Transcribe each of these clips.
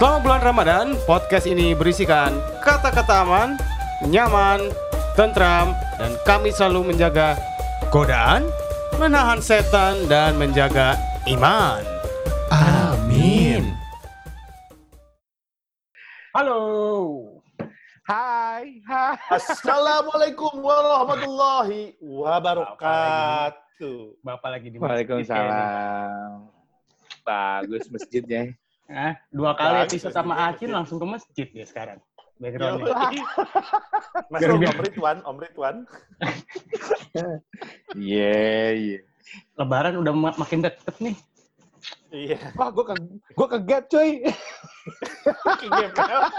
Selama bulan Ramadan, podcast ini berisikan kata-kata aman, nyaman, tentram, dan kami selalu menjaga godaan, menahan setan, dan menjaga iman. Amin. Halo. Hai, hai. Assalamualaikum warahmatullahi wabarakatuh. Bapak lagi di Waalaikumsalam. Bagus masjidnya. Nah, dua kali episode sama. Acin langsung ke masjid dia sekarang. Backgroundnya. Mas Om, Om Ridwan, Om Ridwan. Iya, iya. Lebaran udah ma- makin deket nih. Iya. Wah, gue ke gue keget coy. Kegep kenapa?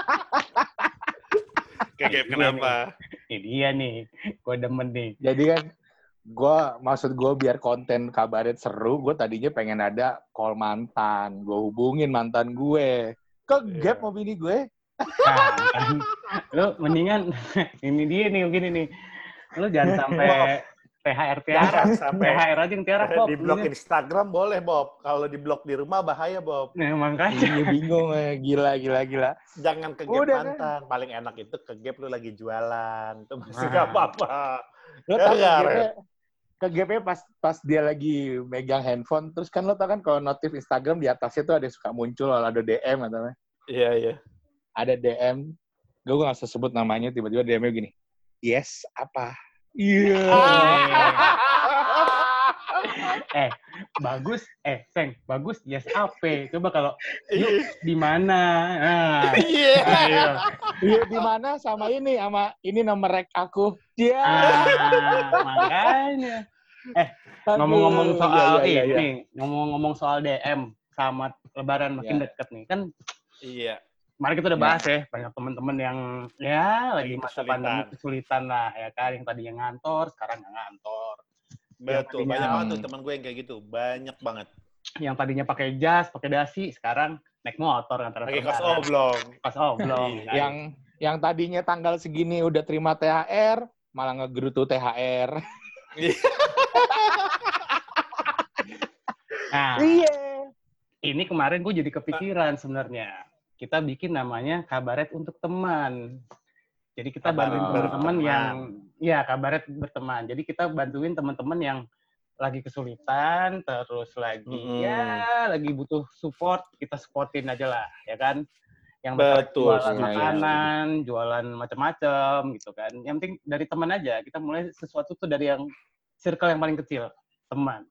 Kegep kenapa? Ini dia nih, gue demen nih. Jadi kan gue maksud gue biar konten kabaret seru, gue tadinya pengen ada call mantan. Gue hubungin mantan gue. Kegep Iya. mau bini gue. Nah, kan. Lu mendingan, ini dia nih begini nih. Lu jangan sampai THR tiara. Sampai THR aja yang tiara kok. di blok Instagram boleh, Bob. Kalau di blok di rumah bahaya, Bob. Nah, makanya. Iya bingung ya. Gila, gila, gila. Jangan Udah, kan? mantan. Paling enak itu kegep lu lagi jualan. Itu masih Nah. gak apa-apa. Lo Ya, tau ya, kegepnya, kegepnya pas pas dia lagi megang handphone, terus kan lo tau kan kalau notif Instagram di atasnya tuh ada suka muncul ada DM atau apa. Iya, iya. ada DM, gue gak usah sebut namanya, tiba-tiba DM-nya gini, yes, apa? Iya. Eh, bagus. Eh, Seng, bagus. Yes, AP. Coba kalau Iya. yuk di mana? Nah, Iya. ayo. Iya, di mana sama ini, sama ini nomor rek aku. Iya. Ah, makanya. Aduh, Ngomong-ngomong soal iya, iya, iya. ini, ngomong-ngomong soal DM sama Lebaran makin Iya. deket nih. Kan Iya. kemarin kita udah Iya. bahas ya, banyak teman-teman yang ya lagi masa kesulitan. pandemi kesulitan lah ya kan, yang tadinya ngantor, sekarang nggak ngantor. Betul. tadinya- Banyak banget tuh teman gue yang kayak gitu. Banyak banget. Yang tadinya pakai jas, pakai dasi, sekarang naik motor antara Pakai kaos oblong. Kaos oblong. Iya. kan. Yang yang tadinya tanggal segini udah terima THR, malah ngegerutu THR. Nah, Iya. ini kemarin gue jadi kepikiran sebenarnya. Kita bikin namanya kabaret untuk teman. Jadi kita bantuin teman-teman yang ya kabaret berteman. Jadi kita bantuin teman-teman yang lagi kesulitan, terus lagi Mm-mm. ya lagi butuh support, kita supportin aja lah, ya kan? Yang Betul, jualan iya, iya. makanan, jualan macam-macam gitu kan. Yang penting dari teman aja. Kita mulai sesuatu tuh dari yang circle yang paling kecil, teman.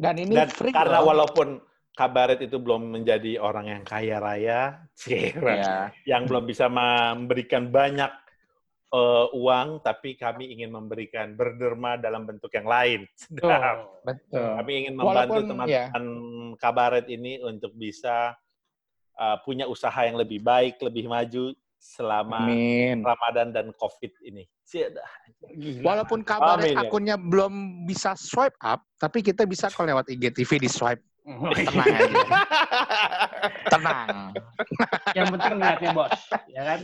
Dan ini Dan free karena loh. walaupun kabaret itu belum menjadi orang yang kaya raya, cira, Iya. yang belum bisa memberikan banyak eh, uang, tapi kami ingin memberikan berderma dalam bentuk yang lain. Sedap. Betul. Kami ingin membantu Walaupun, teman-teman kabaret ini untuk bisa eh, punya usaha yang lebih baik, lebih maju selama Amin. Ramadan dan COVID ini. Cira. Walaupun kabaret Amin, ya. akunnya belum bisa swipe up, tapi kita bisa kok lewat IGTV di swipe. Oh, iya. Tenang aja. Tenang. yang penting niatnya bos, ya kan?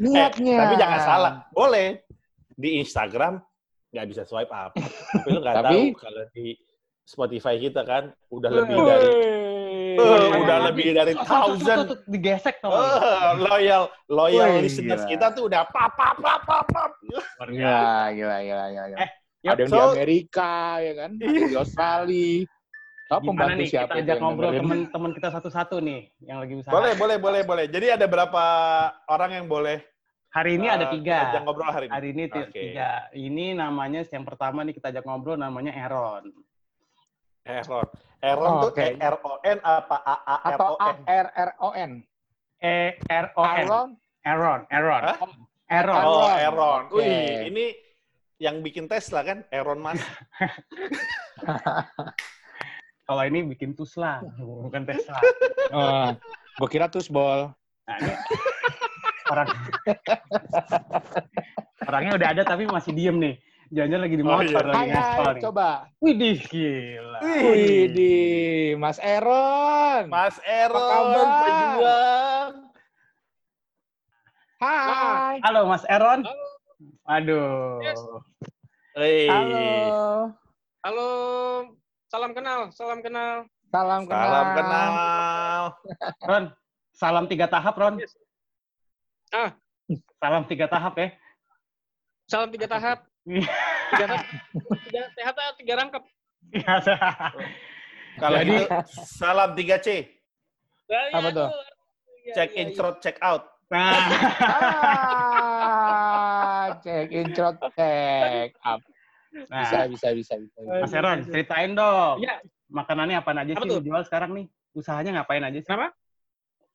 Niatnya. Eh, Tapi jangan salah, boleh di Instagram nggak bisa swipe up. Tapi lu nggak Tapi- tahu kalau di Spotify kita kan udah lebih dari Eh, udah lebih dari Tuh, tuh, tuh, thousand tuh, tuh, digesek tau nggak? eh, loyal loyal Wih, listeners gila. kita tuh udah pap pap pap pap biasa. Gila, gila, gila, gila. gila. Eh, yuk, ada yang di so- Amerika, ya kan? Ada di Australia. Tahu Gimana pembantu nih siapa kita ajak yang ngobrol teman-teman kita satu-satu nih yang lagi usaha. Boleh boleh boleh boleh. Jadi ada berapa orang yang boleh Hari ini ada eh, tiga. ajak ngobrol hari ini? Hari ini Oke. tiga. Ini namanya yang pertama nih kita ajak ngobrol namanya Aaron. Aaron. Aaron Oh, tuh. E R O N apa A A R Atau O N? A R R O N. E R O N. Aaron. Aaron. Aaron. Aaron. Oh, Aaron. Aaron. Oke. Wih, ini yang bikin Tesla kan, Aaron Mas. Kalau ini bikin Tusla, bukan Tesla. Oh, gue kira tuh bol. Nah, ini orang orangnya udah ada tapi masih diem nih. Jangan-jangan lagi di Oh, motor, iya. lagi Hai, hai, nih. coba. Widih, gila. Wih, di Mas Aaron. Mas kabar? pejuang. Hai. Halo Mas Aaron. Aduh. Yes. Hei. Halo. Halo, salam kenal, salam kenal. Salam kenal. Salam kenal. Ron, salam tiga tahap, Ron. Yes. Ah. Salam tiga tahap ya. Salam tiga tahap. Tiga tahap. Tiga tahap atau tiga rangkap. Kalau Jadi- gitu, salam 3C. Nah, Apa ya, tuh? Iya, Check iya, in, iya. throat, check out. nah, Ah, check in, check check up. nah, Bisa, bisa, bisa, bisa. bisa. Mas Heron, ceritain dong. Iya. Makanannya apa aja Apa sih tuh? dijual sekarang nih? Usahanya ngapain aja sih? Kenapa?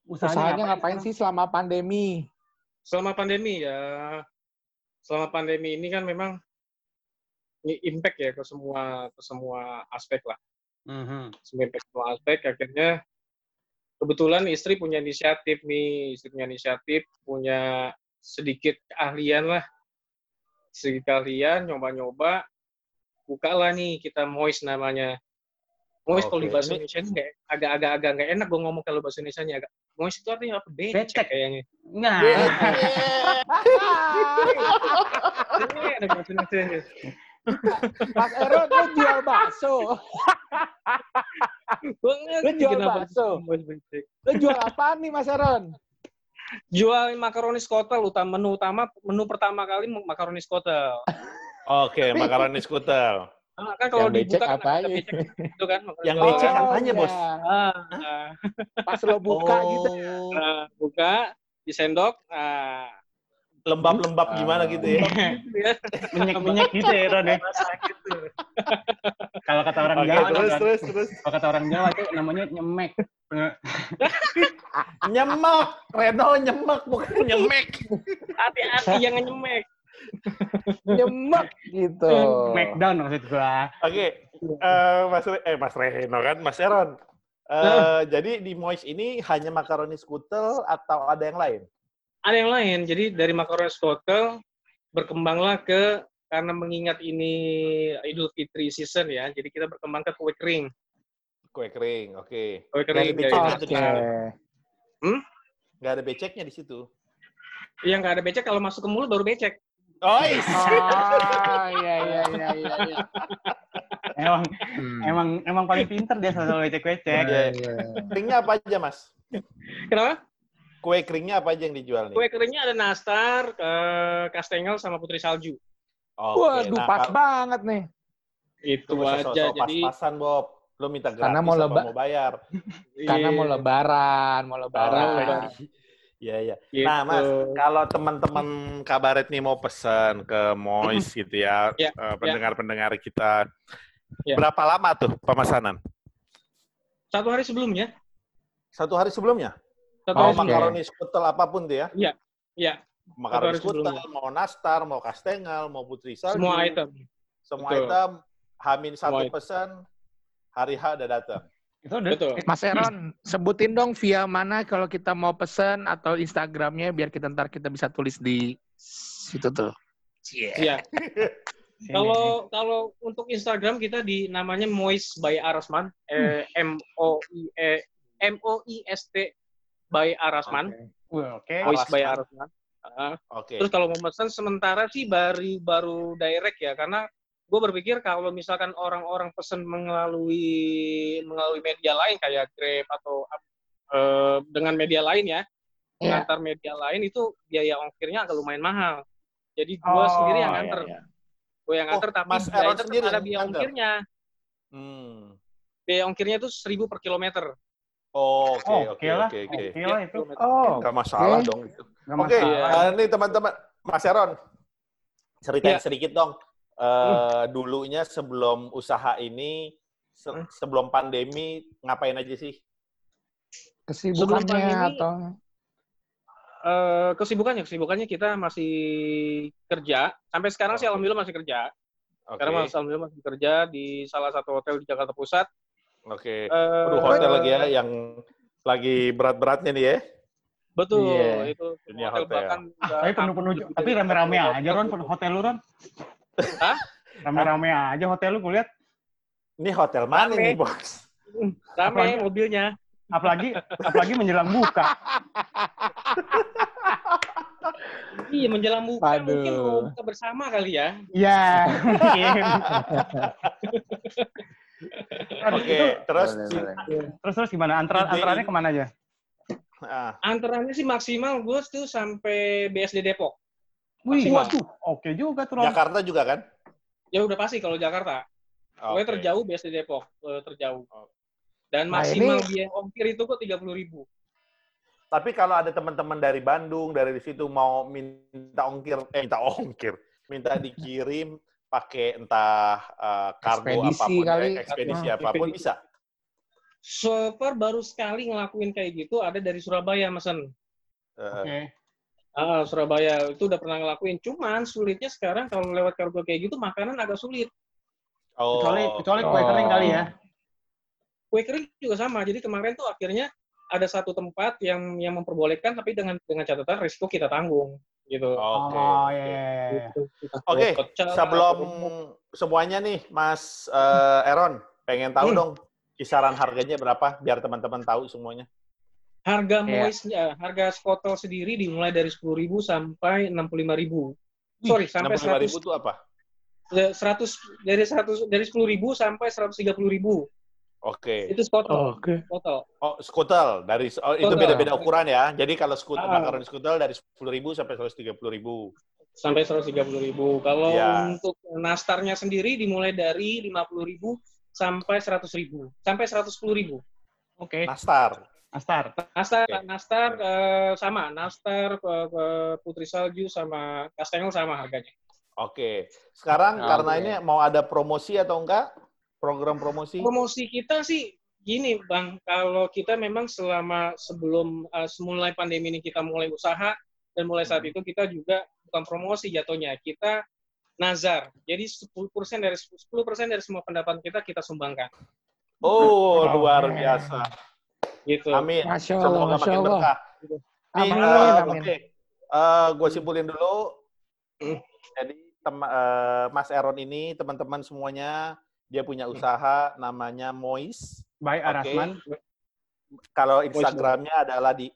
Usahanya ngapain sih selama pandemi? Selama pandemi ya, selama pandemi ini kan memang ini impact ya ke semua ke semua aspek lah. Mhm. Semua impact semua aspek. Akhirnya kebetulan istri punya inisiatif nih, istri punya inisiatif, punya sedikit keahlian lah, sedikit keahlian, nyoba-nyoba, bukalah nih kita Moist namanya. Moist kalau di bahasa Indonesia agak-agak agak nggak enak gue ngomong kalau bahasa Indonesia agak Moist itu artinya apa? Becek, Becek. kayaknya. Nah. Mas Eron, lu jual bakso. Lu jual kenapa bakso? Lu jual apaan nih, Mas Eron? Jual makaroni skotel utama menu utama menu pertama kali makaroni skotel. Oke, makaroni skutel. Ah, kan kalau Yang becek dibuka kan apa becek itu kan. Yang skotel. becek Oh, apanya, Bos? iya. Ah, ah. Pas lo buka Oh, gitu. Nah, buka, disendok, nah, Lembab-lembab gimana gitu ya. gitu ya. minyak-minyak gitu ya, Ron ya. Gitu. Kalau kata orang Oke, Jawa, terus, Ron. terus, terus. kalau kata orang Jawa itu namanya nyemek. Nyemek. Reno nyemek, bukan nyemek. Hati-hati jangan nyemek. Nyemek gitu. Smackdown maksud gua. Oke, eh, Mas Re- eh Mas Reno kan, Mas Eron. Eh, jadi di Moist ini hanya makaroni skutel atau ada yang lain? Ada yang lain, jadi dari makaroni skotel berkembanglah ke karena mengingat ini Idul Fitri season ya, jadi kita berkembang ke kue kering. Kue kering, oke. Kue Nggak kering ada dari beceknya situ. Hmm? Nggak ada beceknya di situ. yang nggak ada becek kalau masuk ke mulut baru becek. Oh, is. Oh, iya, iya, iya, iya. iya. Emang Hmm. emang emang paling pinter dia soal becek-becek. Iya. Iya. Keringnya apa aja, Mas? Kenapa? Kue keringnya apa aja yang dijual nih? Kue keringnya ada nastar, eh, kastengel sama putri salju. Oke, Waduh, nah, pas kalau- banget nih. Itu Tunggu aja. Jadi pas-pasan, Bob. Lu minta gratis Karena mau leba- mau bayar? Karena mau iya, lebaran, mau lebaran. lebaran. Iya, iya. gitu. Nah, Mas, kalau teman-teman kabaret nih mau pesan ke Mois gitu ya, Ya, eh, pendengar-pendengar kita, Ya. berapa lama tuh pemesanan? Satu hari sebelumnya. Satu hari sebelumnya? Satu Mau hari sebelumnya. makaroni skutel apa pun tuh ya? Iya, Makaroni hari skutel, mau nastar, mau kastengel, mau putri salju. semua item. Semua Betul. item, hamin satu pesan, hari H udah datang. Itu udah Betul. Mas Eron, sebutin dong via mana kalau kita mau pesen atau Instagramnya biar kita ntar kita bisa tulis di situ tuh. Iya. sini. Kalau kalau untuk Instagram kita di namanya Moist by Arasman, eh, M O I E M O I S T by Arasman, Oke. Moist by Arasman. Ah, Oke. Terus kalau mau pesan sementara sih baru baru direct ya karena gue berpikir kalau misalkan orang-orang pesen melalui melalui media lain kayak Grab atau eh, dengan media lain ya Iya. mengantar media lain itu biaya ongkirnya agak lumayan mahal. Jadi gue Oh, sendiri yang iya, nganter, iya. gue yang Oh, nganter tapi Mas biaya tetap sendiri ada biaya nganter? ongkirnya. Hmm. Biaya ongkirnya itu 1000 per kilometer. Oh, Oke, Oh, oke, oke lah. oke, oke. Oke lah itu. Oh, Nggak masalah Oke. dong itu. Oke, masalah. eh, nih teman-teman, Mas Aaron, ceritain Iya. sedikit dong. Eh, Dulunya sebelum usaha ini, se- Hmm. sebelum pandemi, ngapain aja sih? kesibukannya pandemi- atau Eh, kesibukannya, kesibukannya kita masih kerja. Sampai sekarang sih Oke. alhamdulillah masih kerja. Oke, Sekarang masih alhamdulillah masih kerja di salah satu hotel di Jakarta Pusat. oke. Eh, Aduh, hotel lagi ya, yang lagi berat-beratnya nih ya. Betul, Iya. itu Dunia hotel, hotel. bahkan Ah, tapi penuh-penuh tapi rame-rame 40 aja Ron hotel lu Ron. Hah? Rame-rame aja hotel lu kulihat. Ini hotel mana Rame. nih, Bos? Rame Apalagi- mobilnya. Apalagi apalagi menjelang buka. Iya, menjelang buka Aduh. mungkin mau buka bersama kali ya. Iya. Aduh, Oke, itu terus boleh. terus terus gimana? Antara antarannya ke mana aja? Ah, Antarannya sih maksimal gue tuh sampai BSD Depok. Wih, waduh, oke juga tuh. Jakarta juga kan? Ya udah pasti kalau Jakarta. Pokoknya Oke. terjauh BSD Depok, eh, terjauh. Oh. Dan Nah, maksimal ini- biaya ongkir itu kok 30 ribu. Tapi kalau ada teman-teman dari Bandung, dari situ mau minta ongkir, eh minta ongkir, minta dikirim pakai entah eh, kargo Ekspedisi apa pun, kali. eh, ekspedisi Ah, apa pun ekspedisi. bisa. So far baru sekali ngelakuin kayak gitu ada dari Surabaya, mesen. Eh, Oke. Ah, Surabaya itu udah pernah ngelakuin. Cuman sulitnya sekarang kalau lewat kargo kayak gitu makanan agak sulit. oh, Kecuali kecuali kue Oh. kering kali ya. Kue kering juga sama. Jadi kemarin tuh akhirnya ada satu tempat yang yang memperbolehkan tapi dengan dengan catatan risiko kita tanggung gitu. Oke. Oh, oke. iya iya. Gitu. Oke, pecel, Sebelum semuanya nih, Mas eh, Aaron, pengen tahu Hmm. dong kisaran harganya berapa biar teman-teman tahu semuanya. Harga Iya. moistnya, harga skotol sendiri dimulai dari 10.000 sampai 65.000. Sorry, sampai 65.000 100 itu apa? 100 dari 100 dari 10.000 sampai 130.000. Oke. Itu skotol. Oke. Skotol. Oh, skutel dari oh, itu Skutel. beda-beda ukuran ya. Jadi kalau skutel Ah. makaroni skutel dari 10.000 sampai 130.000. sampai 130.000. Kalau Ya. untuk nastarnya sendiri dimulai dari 50.000 sampai 100.000, sampai 110.000. Oke. Nastar. Astar. Nastar, Oke. nastar eh, sama, nastar eh, putri salju sama kastengel sama harganya. Oke. Sekarang Oke. karena ini mau ada promosi atau enggak? Program promosi? Promosi kita sih gini, Bang, kalau kita memang selama sebelum eh, semulai pandemi ini kita mulai usaha dan mulai saat Hmm. itu kita juga bukan promosi jatuhnya, kita nazar. Jadi 10% dari 10% dari semua pendapatan kita kita sumbangkan. Oh, luar biasa. Gitu. Amin. Masya Allah, Semoga Masya makin Allah. berkah. Nih, Amin, eh, amin. oke. gue simpulin dulu. Hmm. Jadi tem- eh, Mas Aaron ini teman-teman semuanya dia punya usaha namanya Mois. By Oke. Arasman. Kalau Instagramnya adalah di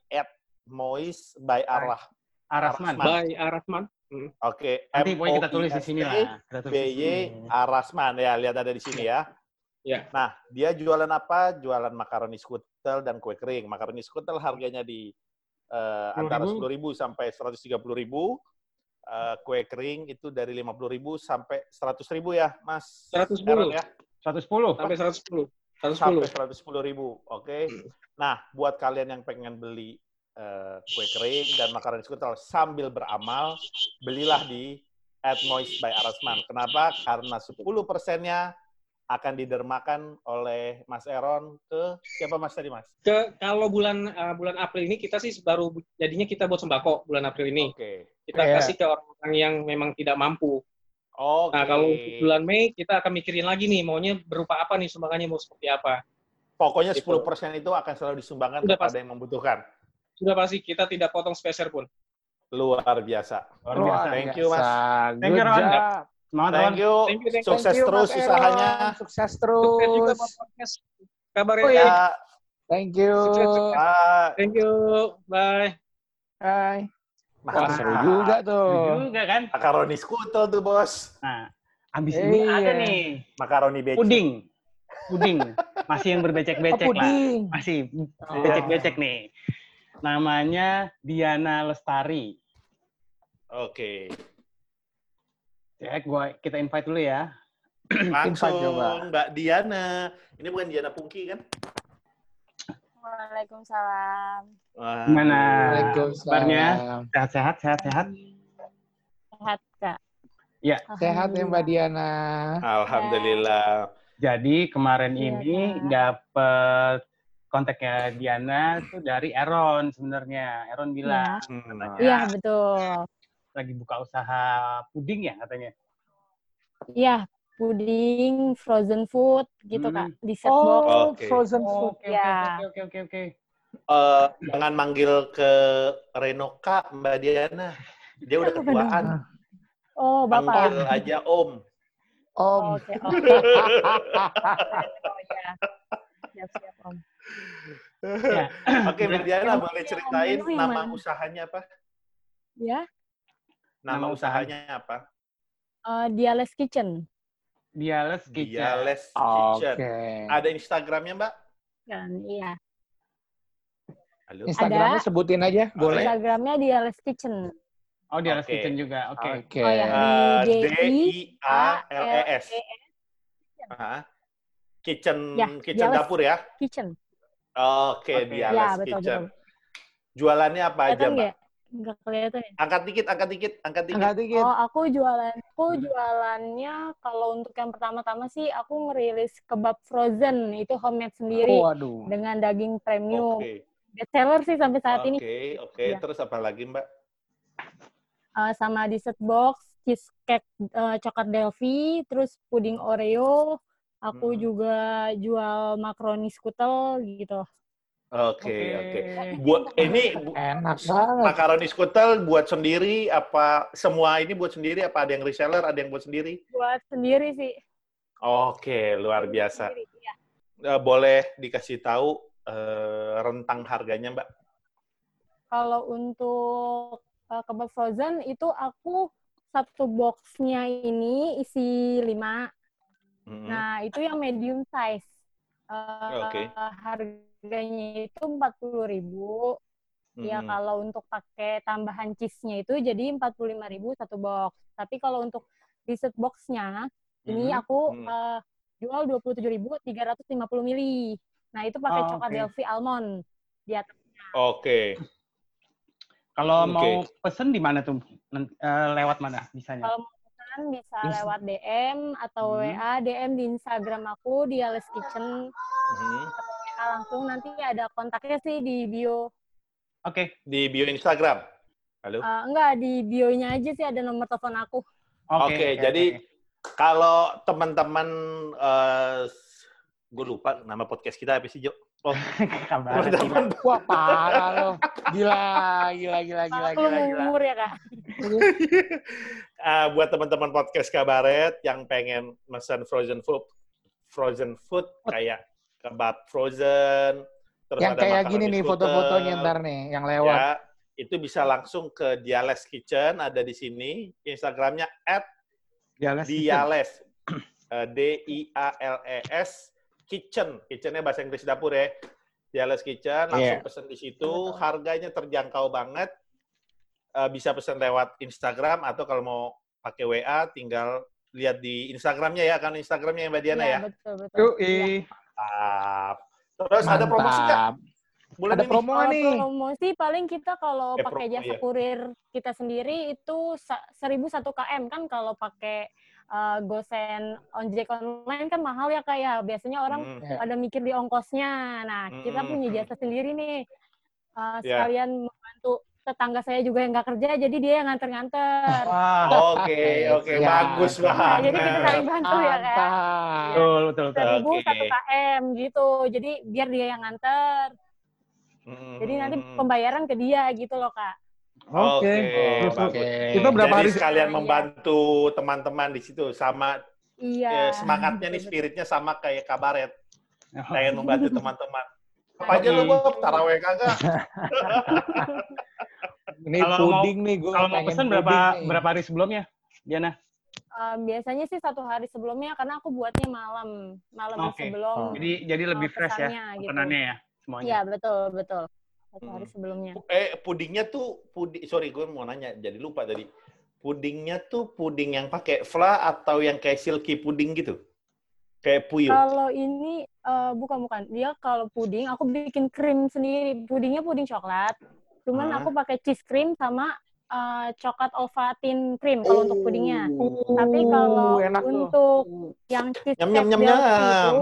@mois by Arlah. Arasman. Arasman. By Arafman. Oke. Nanti pokoknya kita tulis di sini lah. BY sini. Arasman ya lihat ada di sini ya. Ya. Nah dia jualan apa? Jualan makaroni skutel dan kue kering. Makaroni skutel harganya di eh, antara 10.000. 10.000 sampai 130.000. Eh, kue kering itu dari 50.000 sampai 100.000 ya, Mas. 110. Aaron ya. 110. Sampai 110. 110. Sampai 110.000. Oke. Hmm. Nah, buat kalian yang pengen beli eh, kue kering dan makaroni skutel sambil beramal, belilah di at Moist by Arasman. Kenapa? Karena 10 persennya akan didermakan oleh Mas Eron ke siapa Mas tadi Mas? Ke kalau bulan eh, bulan April ini kita sih baru jadinya kita buat sembako bulan April ini. Oke. Kita Iya. kasih ke orang-orang yang memang tidak mampu. Oke. Nah, kalau bulan Mei kita akan mikirin lagi nih maunya berupa apa nih sumbangannya mau seperti apa. Pokoknya Gitu. 10% itu akan selalu disumbangkan Udah kepada pasti. yang membutuhkan. Sudah pasti kita tidak potong speser pun. Luar biasa. Luar biasa. Thank you, Mas. Thank you, Good Ron. Semangat. Thank you. Thank you, thank you. Sukses Thank you, terus Mas usahanya. Sukses Sukses juga terus. podcast. Kabarnya. Oh. Ya, Thank you. Sukses, sukses. Thank you. Bye. Hai. nah, Wah, seru juga tuh. Seru juga kan? Makaroni skutel tuh, Bos. Nah, abis ini Iya. ada nih Makaroni becek. puding. Puding. Masih yang Oh, berbecek-becek lah. puding. Masih Oh. becek-becek nih. Namanya Diana Lestari. Oke. Ya, gua kita invite dulu ya. Langsung Invite coba. Mbak Diana. Ini bukan Diana Pungki kan? Waalaikumsalam. Gimana? Waalaikumsalam. Kabarnya? Sehat-sehat, sehat-sehat. Sehat, Kak. Ya. Sehat ya Mbak Diana. Alhamdulillah. Jadi kemarin Iya, ini Kak. dapet kontaknya Diana tuh dari Aaron sebenarnya. Aaron bilang Iya, betul. Lagi buka usaha puding ya katanya. Iya, puding, frozen food gitu, Hmm. Kak. Dessert box. Oh, Oke. frozen food. Oke, Ya. oke, oke, oke, oke. Eh, jangan manggil ke Renoka, Mbak Diana. Dia udah ketuaan. Oh, Bapak. Panggil aja Om. Om. Oke, oke. Oh, ya. Siap-siap, Om. Ya. Oke, Mbak Diana boleh ceritain nama usahanya apa? Ya, Nama, Nama usahanya apa? eh, Diales Kitchen. Diales Kitchen. Diales Oke. Kitchen. Ada Instagramnya, Mbak? Kan, iya. Halo. Instagramnya sebutin aja, boleh? Instagramnya Diales Kitchen. Oh, di Alas Oke. Kitchen juga. Oke. Oke. Oh ya, di D I A L E S. D-I-A-L-E-S. Ah. Kitchen Ya, kitchen Diales. dapur ya. Kitchen. Oke, Oke. Diales Ya, betul, Kitchen. betul. Jualannya apa aja, Mbak? Nggak kelihatan ya? Angkat dikit, angkat dikit, angkat dikit. Enggak dikit. Oh, aku jualan, aku jualannya kalau untuk yang pertama-tama sih aku ngerilis kebab frozen itu homemade sendiri Waduh. dengan daging premium. Oke. Best seller sih sampai saat Oke, ini. oke. Ya. Terus apa lagi, Mbak? Eh, sama dessert box, cheesecake eh, coklat Delphi, terus puding Oreo. Aku Hmm. juga jual makaroni skutel gitu. Oke, oke. Buat ini bu- Enak banget. makaroni skutel buat sendiri apa semua ini buat sendiri apa ada yang reseller, ada yang buat sendiri? Buat sendiri sih. Oke, luar biasa. Sendiri, iya. Eh, boleh dikasih tahu eh, rentang harganya, Mbak? Kalau untuk uh, kebab frozen itu aku satu boxnya ini isi 5. Mm-mm. Nah, itu yang medium size. Uh, Oke. Harganya itu 40.000. Ya Mm-mm. kalau untuk pakai tambahan cheese-nya itu jadi 45.000 satu box. Tapi kalau untuk dessert box-nya ini Mhm. aku Mhm. uh, jual 27.350 mili. Nah, itu pakai Oh, coklat oke. Delphi almond di atas. Oke. Kalau Oke. mau pesen di mana tuh? Eh, lewat mana bisanya? Kalau mau pesan bisa lewat DM atau Hmm. WA, DM di Instagram aku di Alice Kitchen Mhm. WA langsung nanti ada kontaknya sih di bio. Oke. Di bio Instagram. Halo. Eh, enggak di bionya aja sih ada nomor telepon aku. Oke, jadi kalau teman-teman eh gue lupa nama podcast kita apa sih, Jo? Oh, kabar. Wah, parah lo. Gila, gila, gila, gila, gila, gila. umur ya kak. Eh, buat teman-teman podcast Kabaret yang pengen mesen frozen food, frozen food kayak kebab frozen, terus Yang ada kayak gini nih foto-fotonya ntar nih, yang lewat. Ya, itu bisa langsung ke Diales Kitchen ada di sini, Instagramnya at Diales. Diales, Eh, D I A L E S Kitchen, kitchennya bahasa Inggris dapur ya. Diales Kitchen, langsung Iya. pesen di situ, harganya terjangkau banget. Eh, bisa pesen lewat Instagram atau kalau mau pakai WA tinggal lihat di Instagramnya ya, kan Instagramnya Mbak Diana Iya, ya. betul betul. Yuk, Iya. Mantap. Terus ada promosi nggak? Mantap. Bulan Ada ini? promo Kalau nih? promosi paling kita kalau Eh, pakai jasa iya. kurir kita sendiri itu sa- 1001 km kan kalau pakai uh, gosen ojek online kan mahal ya kayak biasanya orang Hmm. Ya. pada mikir di ongkosnya. Nah, kita Mm-mm. punya jasa sendiri nih. Uh, Ya. sekalian membantu tetangga saya juga yang nggak kerja, jadi dia yang nganter-nganter. Wah, Oke, oke, bagus Nah, Nah, jadi kita banget. saling bantu ya kan. Betul, betul, betul. Seribu Oke. satu km gitu. Jadi biar dia yang nganter. Hmm, Jadi nanti hmm, pembayaran ke dia gitu loh kak. Oke. Bagus. Oke. Itu berapa Jadi hari? sekalian membantu teman-teman di situ sama Iya. ya, semangatnya nih spiritnya sama kayak kabaret pengen membantu teman-teman. Apa aja lu Bob? Taraweh kagak? Ini Kalau mau- puding nih, gue Kalau mau pesen berapa berapa hari sebelumnya, Diana? Um, biasanya sih satu hari sebelumnya karena aku buatnya malam, malam Oke. sebelum. Jadi jadi lebih Oh, fresh ya pesannya gitu. makanannya ya semuanya. Iya betul betul. Satu hari Hmm. sebelumnya. Eh, pudingnya tuh puding sorry gue mau nanya jadi lupa tadi. Pudingnya tuh puding yang pakai fla atau yang kayak silky puding gitu? Kayak puyuh. Kalau ini eh, bukan bukan. Dia kalau puding aku bikin krim sendiri. Pudingnya puding coklat. Cuman Hah? aku pakai cheese cream sama eh, coklat Ovaltine cream kalau untuk pudingnya. Tapi kalau Uh, enak tuh. untuk yang cheesecake Nyam, nyam, nyam, itu,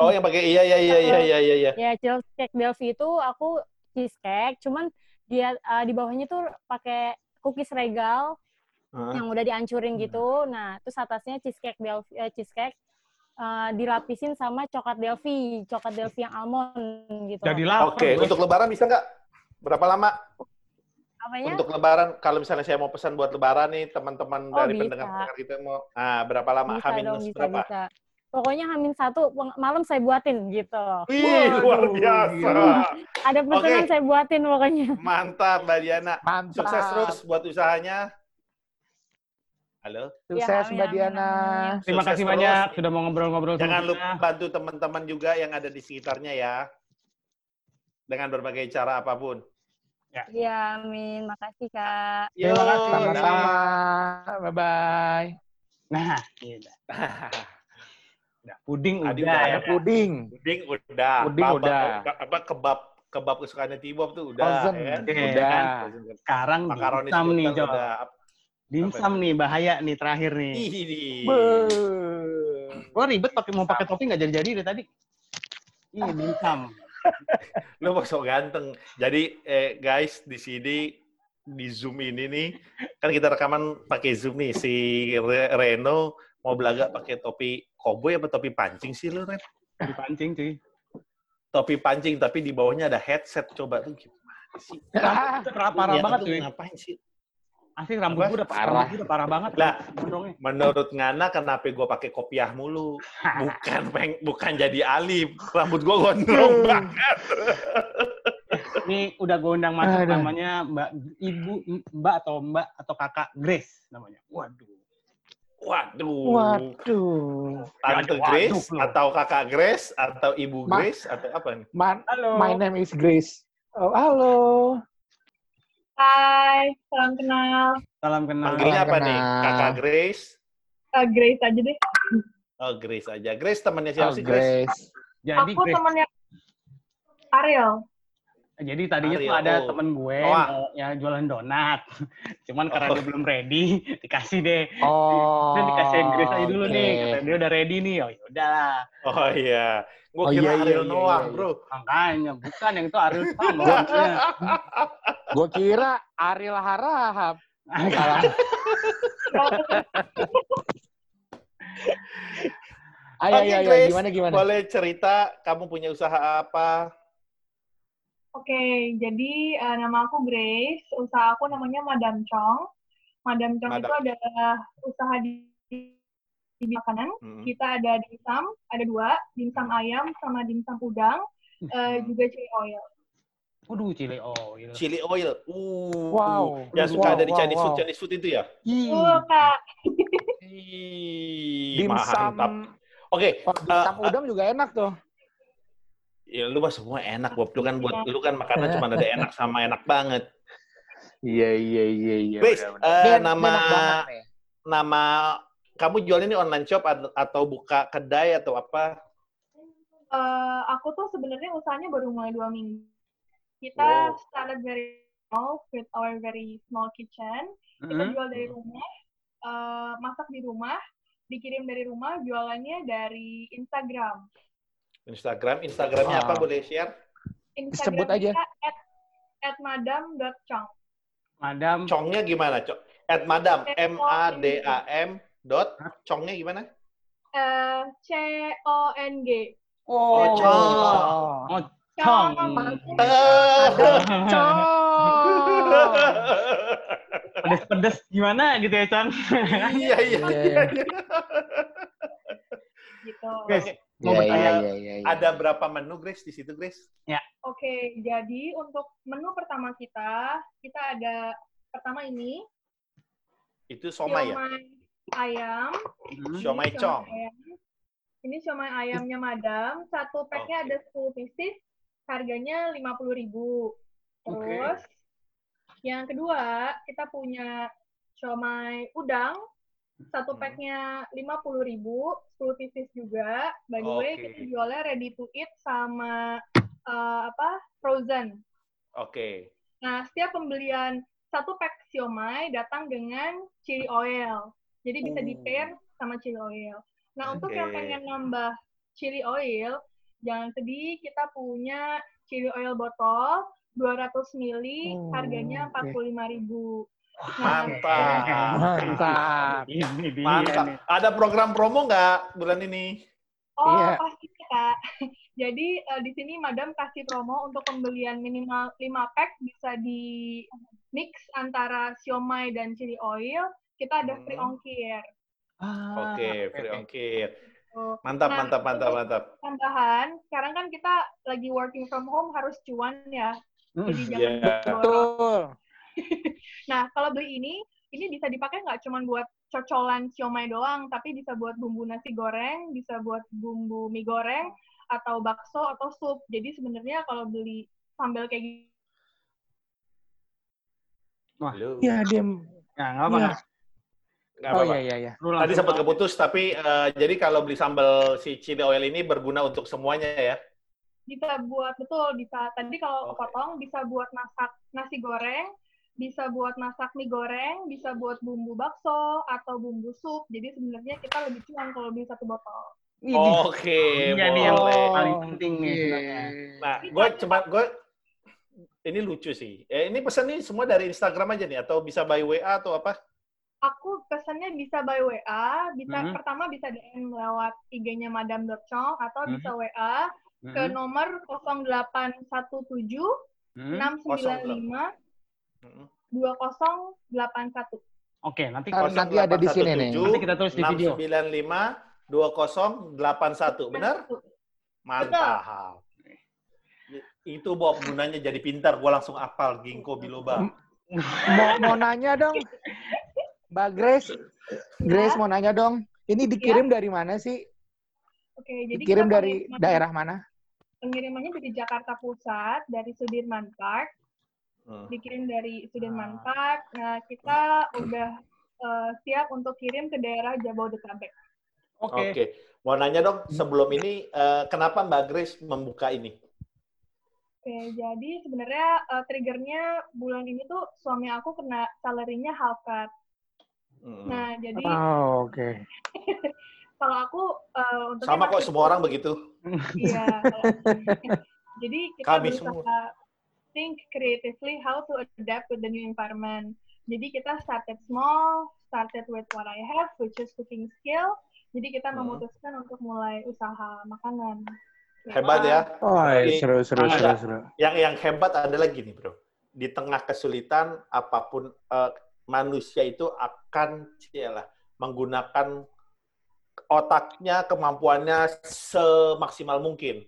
Oh, yang pakai iya iya iya iya iya iya. iya. ya cheesecake Delphi itu aku cheesecake, cuman dia eh, di bawahnya tuh pakai cookies regal Hah? yang udah dihancurin gitu. Nah, terus atasnya cheesecake Delphi, eh, cheesecake eh, dilapisin sama coklat Delphi, coklat Delphi yang almond gitu. Jadi lapar. Oke, gue. untuk lebaran bisa nggak? Berapa lama Apanya? untuk lebaran? Kalau misalnya saya mau pesan buat lebaran nih, teman-teman Oh, dari pendengar-pendengar kita mau, ah berapa lama? bisa Hamin dong, bisa, berapa? bisa. Pokoknya hamin satu malam saya buatin gitu. Wih, luar Waduh, biasa. gila. Ada pesanan Oke. saya buatin pokoknya. Mantap, Mbak Diana. Mantap. Sukses terus buat usahanya. Halo. Sukses Ya, amin, Mbak Diana. amin. Terima Sukses kasih terus. banyak sudah mau ngobrol-ngobrol sama Jangan kita. lupa bantu teman-teman juga yang ada di sekitarnya ya. dengan berbagai cara apa pun. Iya, amin. Makasih, Kak. Yo, Terima kasih. Sama-sama. Bye-bye. Nah, gila. Udah, puding udah udah ya. ya. Puding. Puding udah. Puding udah. Apa kebab kebab kesukaannya Tibob tuh udah. Frozen. ya kan? Oke, Udah. Frozen. Sekarang Makaroni dimsum nih, Jo. udah. Dimsum nih, bahaya nih terakhir nih. Ih, Gua ribet pakai mau pakai topi nggak jadi-jadi dari tadi. Iya, dimsum. Lu mau sok ganteng. Jadi eh, guys di sini di Zoom ini nih kan kita rekaman pakai Zoom nih si Re- Reno mau belaga pakai topi koboi apa topi pancing sih lu Ren? Dipancing, cuy. Topi pancing tapi di bawahnya ada headset coba tuh gimana sih? Parah Niat banget, cuy. Ngapain sih? Asli rambut gua udah Parah. rambut udah parah banget. Lah. Menurut Ngana kenapa gue pakai kopiah mulu? Bukan peng, bukan jadi alim. Rambut gue gondrong banget. Ini udah gue undang masuk Aduh. namanya Mbak Ibu Mbak atau Mbak atau Kakak Grace namanya. Waduh. Waduh. Waduh. Tante Waduh, Grace lu. atau kakak Grace atau ibu Ma- Grace atau apa nih? Man, Halo. my name is Grace. Oh, halo. Hai, salam kenal. Salam kenal. Manggilnya apa kenal. nih? Kakak Grace? Uh, Grace aja deh. Oh Grace aja. Grace temannya siapa Oh, sih Grace? Grace. Jadi Aku Grace, temennya Ariel. Jadi tadinya tuh Ariel, ada oh. temen gue Noah. mau ya jualan donat. Cuman karena Oh. dia belum ready, dikasih deh. Oh. Udah dikasih Grace aja dulu nih. Kata dia udah ready nih. Oh yaudah. Oh iya. Gue Oh, kira iya, iya, Ariel iya, Noah, iya. bro. Makanya bukan yang itu Ariel maksudnya. Gue kira Ariel Harahap. Salah. Ayo, ayo, ayo. Gimana, gimana? Boleh cerita kamu punya usaha apa? Oke, jadi uh, nama aku Grace. Usaha aku namanya Madam Chong. Madam Chong Madam. itu adalah usaha di, di makanan. Hmm. Kita ada dimsum, ada dua, dimsum ayam sama dimsum udang, uh, juga chili oil. Waduh, chili oil. Chili oil. Uh. Wow. Yang suka Wow, ada di wow, Chinese wow. food, Chinese food itu ya? Uh, Kak. Dimsum, mantap. Oke, oh, dimsum udang juga enak tuh. Ya lu mah semua enak, Bob. Lu kan buat lu kan makanan cuma ada enak sama enak banget. Iya, iya, iya, iya. Grace, benar-benar. eh, nama banget nih. nama kamu jualnya ini online shop at- atau buka kedai atau apa? Uh, aku tuh sebenarnya usahanya baru mulai dua minggu. Kita Wow. started very small with our very small kitchen. Kita Mm-mm. jual dari rumah, uh, masak di rumah, dikirim dari rumah, jualannya dari Instagram. Instagram, Instagramnya apa Wow. boleh share? Instagram Disebut aja. at, at madam.chong. Madam. Congnya gimana, Cok? At Madam, M A D A M dot Congnya gimana? Uh, C-O-N-G. Oh, Oh, Chong. Oh, Chong. Pedes-pedes gimana gitu ya, Chong? Iya, iya, Iya. Gitu. Grace, mau Iya, bertanya. iya, iya, iya, iya. Ada berapa menu, Grace, di situ, Grace? Oke, jadi untuk menu pertama kita, kita ada pertama ini, Itu somai ya? siomay ayam. Hmm. Siomay Ini Chong. ayam. Ini siomay ayamnya Madam. Satu packnya Oke. ada 10 pieces, harganya 50.000. Terus, yang kedua, kita punya siomay udang. Satu Hmm. packnya 50.000, 10 pieces juga. By the way, kita jualnya ready to eat sama eh, apa frozen. Oke. Nah, setiap pembelian satu pack siomay datang dengan chili oil. Jadi bisa di pair sama chili oil. Nah, untuk yang pengen nambah chili oil, jangan sedih, kita punya chili oil botol 200 ml, Oh, harganya oke. 45.000. Mantap. Mantap. Ini dia Mantap. nih. Ada program promo nggak bulan ini? Oh, Iya. pasti Kak. Jadi eh, di sini Madam kasih promo untuk pembelian minimal 5 pack bisa di mix antara siomay dan chili oil. Kita ada free Hmm. ongkir. Ah, Oke, free ongkir. Tuh. Mantap, Nah, mantap, mantap, mantap. Tambahan, sekarang kan kita lagi working from home harus cuan ya. Jadi Iya. jangan borong. Betul. Nah, kalau beli ini, ini bisa dipakai nggak cuma buat cocolan siomay doang, tapi bisa buat bumbu nasi goreng, bisa buat bumbu mie goreng, atau bakso, atau sup. Jadi sebenarnya kalau beli sambal kayak gitu. Halo. Iya, diam. Ya, nggak apa-apa. Iya. nggak- Nggak Oh apa-apa. iya iya iya. Lu Tadi sempat keputus, tapi eh, jadi kalau beli sambal si chili oil ini berguna untuk semuanya ya? Bisa buat betul bisa. Tadi kalau Oke. potong bisa buat masak nasi goreng, bisa buat masak mie goreng, bisa buat bumbu bakso atau bumbu sup. Jadi sebenarnya kita lebih cuan kalau beli satu botol. Oke, Iya nih yang paling penting nih Iya. sebenarnya. Nah, gue cuma gue ini lucu sih. Eh, ini pesan ini semua dari Instagram aja nih atau bisa by WA atau apa? Aku pesannya bisa by WA, bisa Mhm. pertama bisa DM lewat IG-nya madam.chong atau Mhm. bisa WA ke Mhm. nomor 0817 Mhm. 695 Mm-mm. 2081. Oke, nanti Ntar nanti ada di sini nih. Nanti kita tulis di video. 695 2081, benar? Mantap. Itu Bob gunanya jadi pintar, gua langsung apal ginkgo biloba. Mau mau nanya dong. Mbak Grace. Grace mau nanya dong. Ini dikirim dari mana sih? Oke, jadi Dikirim dari daerah mana? Pengirimannya dari Jakarta Pusat, dari Sudirman Park. Dikirim dari Sudirman Ah. Park. Nah, kita udah eh, siap untuk kirim ke daerah Jabodetabek. Oke. Oke. Mau nanya dong, sebelum ini eh, kenapa Mbak Grace membuka ini? Oke, jadi sebenarnya eh, triggernya bulan ini tuh suami aku kena salary-nya half cut. Hmm. Nah, jadi Oh, oke. kalau aku untungnya Sama kok semua orang begitu. Iya. jadi kita Kami berusaha think creatively how to adapt with the new environment. Jadi kita started small, started with what I have, which is cooking skill. Jadi kita Hmm. memutuskan untuk mulai usaha makanan. Hebat ya. Oh, Tapi- seru seru Ah, seru enggak. seru. Yang yang hebat adalah gini, Bro. Di tengah kesulitan apa pun eh, manusia itu akan cialah menggunakan otaknya, kemampuannya semaksimal mungkin.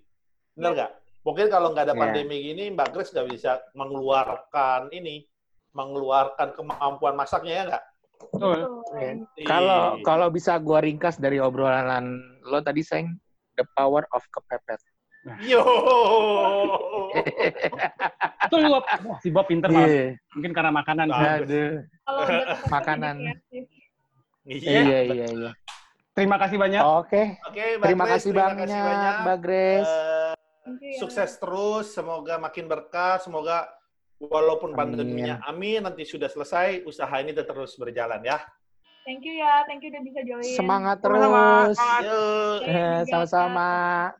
Benar nggak? Mungkin kalau nggak ada Iya. pandemi gini, Mbak Grace nggak bisa mengeluarkan ini, mengeluarkan kemampuan masaknya ya nggak? Betul. Iya. Kalau kalau bisa gua ringkas dari obrolan lo tadi, Seng, the power of kepepet. Yo. Bob. Wah, si Bob pinter banget. Iya. Mungkin karena makanan. Aduh. Kalau ketemu Makanan. kreatif. Iya. Iya, iya, iya. Terima kasih banyak. Oke. Oke, Terima Grace, kasih terima banyak, kasih banyak. Mbak Grace. Eh, you ya. sukses terus, semoga makin berkah, semoga walaupun Amin. pandeminya amin nanti sudah selesai, usaha ini tetap terus berjalan ya. Thank you ya, thank you udah bisa join. Semangat terus. Eh, Sama-sama.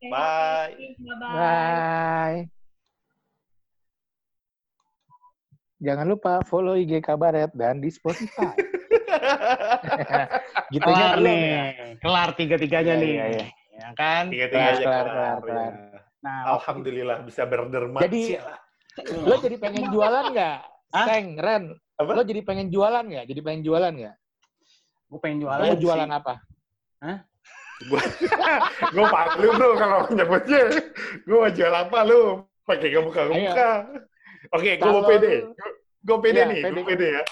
Bye. Bye-bye. Bye. Jangan lupa follow IG Kabaret dan di Spotify. gitu Kelar nih. ya? Kelar tiga-tiganya Iya, nih. iya, iya. Ya kan? Tiga-tiga aja Kelar, kelar, kelar, ya. kelar. Nah, Alhamdulillah bisa berderma. Jadi- Lo jadi pengen jualan nggak? Hah? Seng, Ren. Apa? Lo jadi pengen jualan nggak? Jadi pengen jualan nggak? gue pengen Lo jualan. sih. jualan apa? gue malu bro kalau nyebutnya. Gue mau jual apa lu? Pakai kebuka-kebuka. Oke, gue mau pede. lu- Gue pede Iya, nih, gue pede ya.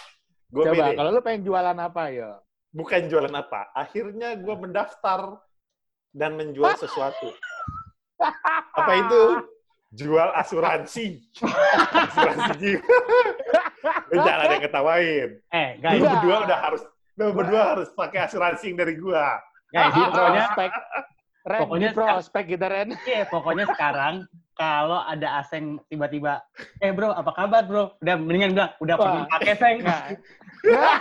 Gue Coba, pede. kalau lo pengen jualan apa ya? Bukan jualan apa. Akhirnya gue mendaftar dan menjual sesuatu. Apa itu? Jual asuransi. asuransi jiwa. Lu jangan ada yang ketawain. Eh, Lu guys, Iya. berdua udah harus lu berdua harus pakai asuransi yang dari gua. guys, prospek. Ren, Pokoknya di prospek kita, Ren. iya, pokoknya sekarang kalau ada aseng tiba-tiba, eh bro, apa kabar bro? Udah mendingan bilang, udah pernah pakai seng. Nah, nah,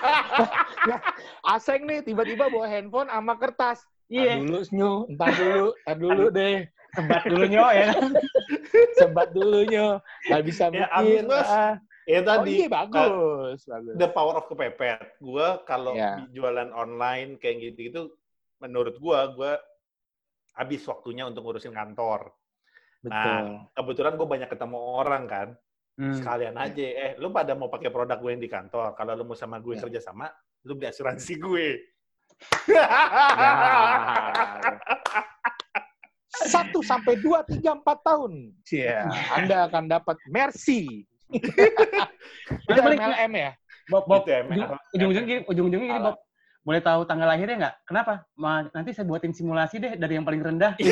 nah, Aseng nih tiba-tiba bawa handphone sama kertas. Iya, Ntar dulu, Snyu. Ntar dulu, ntar dulu deh. sebat dulu nyo ya. kan? Sebat dulu, Nyo. Gak bisa Ya, mikir. abis, Mas. ah. Ya Oh tadi iya, bagus. bagus. the power of kepepet. Gua kalau di jualan online kayak gitu-gitu menurut gua gua habis waktunya untuk ngurusin kantor. Betul. Nah, kebetulan gue banyak ketemu orang kan. Hmm. Sekalian aja, eh lu pada mau pakai produk gue yang di kantor. Kalau lu mau sama gue Ya. kerja sama, lu beli asuransi gue. Satu sampai dua, tiga, empat tahun. Iya. Anda akan dapat Mercy. Itu boleh. MLM ya? Bob, Bob, ujung-ujungnya gini, ujung-ujungnya gini. Bob. Boleh tahu tanggal lahirnya nggak? Kenapa? Ma, nanti saya buatin simulasi deh dari yang paling rendah.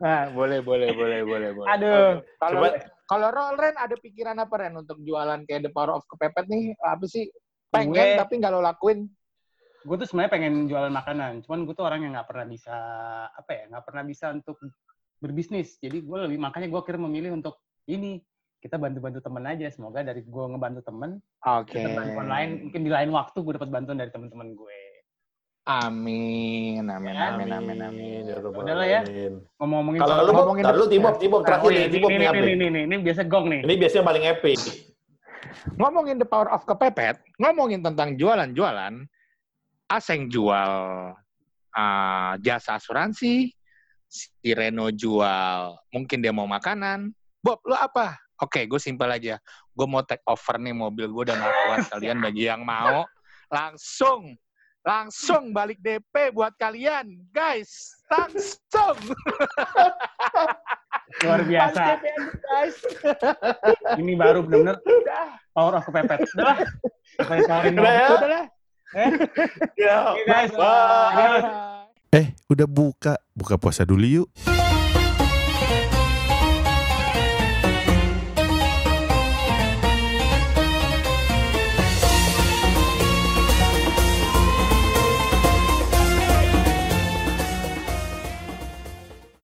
Nah, boleh, boleh, boleh, boleh, boleh. Aduh. Kalau Coba- kalau Ren ada pikiran apa Ren untuk jualan kayak The Power of Kepepet nih? Apa sih? Pengen Gue- tapi nggak lo lakuin. gue tuh sebenarnya pengen jualan makanan cuman gue tuh orang yang nggak pernah bisa apa ya nggak pernah bisa untuk berbisnis jadi gue lebih makanya gue akhirnya memilih untuk ini kita bantu-bantu temen aja semoga dari gue ngebantu temen Oke. kita bantuan lain mungkin di lain waktu gue dapat bantuan dari teman-teman gue Amin, amin, amin, amin, amin. Ya Udah lah ya. Ngomong-ngomongin Kalau lu, ngomongin ntar lu Tibok, Tibok terakhir oh, nih, ini, Tibok ini, nih ini, apa? ini, ini, ini biasa gong nih Ini biasanya paling epic. Ngomongin The Power of Kepepet, ngomongin tentang jualan-jualan, Aseng jual ah, jasa asuransi, si Reno jual, mungkin dia mau makanan. Bob, lu apa? Oke, gue simpel aja. Gue mau take over nih mobil gue nggak kuat. Kalian bagi yang mau, langsung, langsung balik DP buat kalian. Guys, langsung. luar biasa ini baru benar-benar power of kepepet udah lah Saya tawarin Udah ya? Udah lah. Ya, guys. bye. Adios. Eh, udah buka. Buka puasa dulu yuk.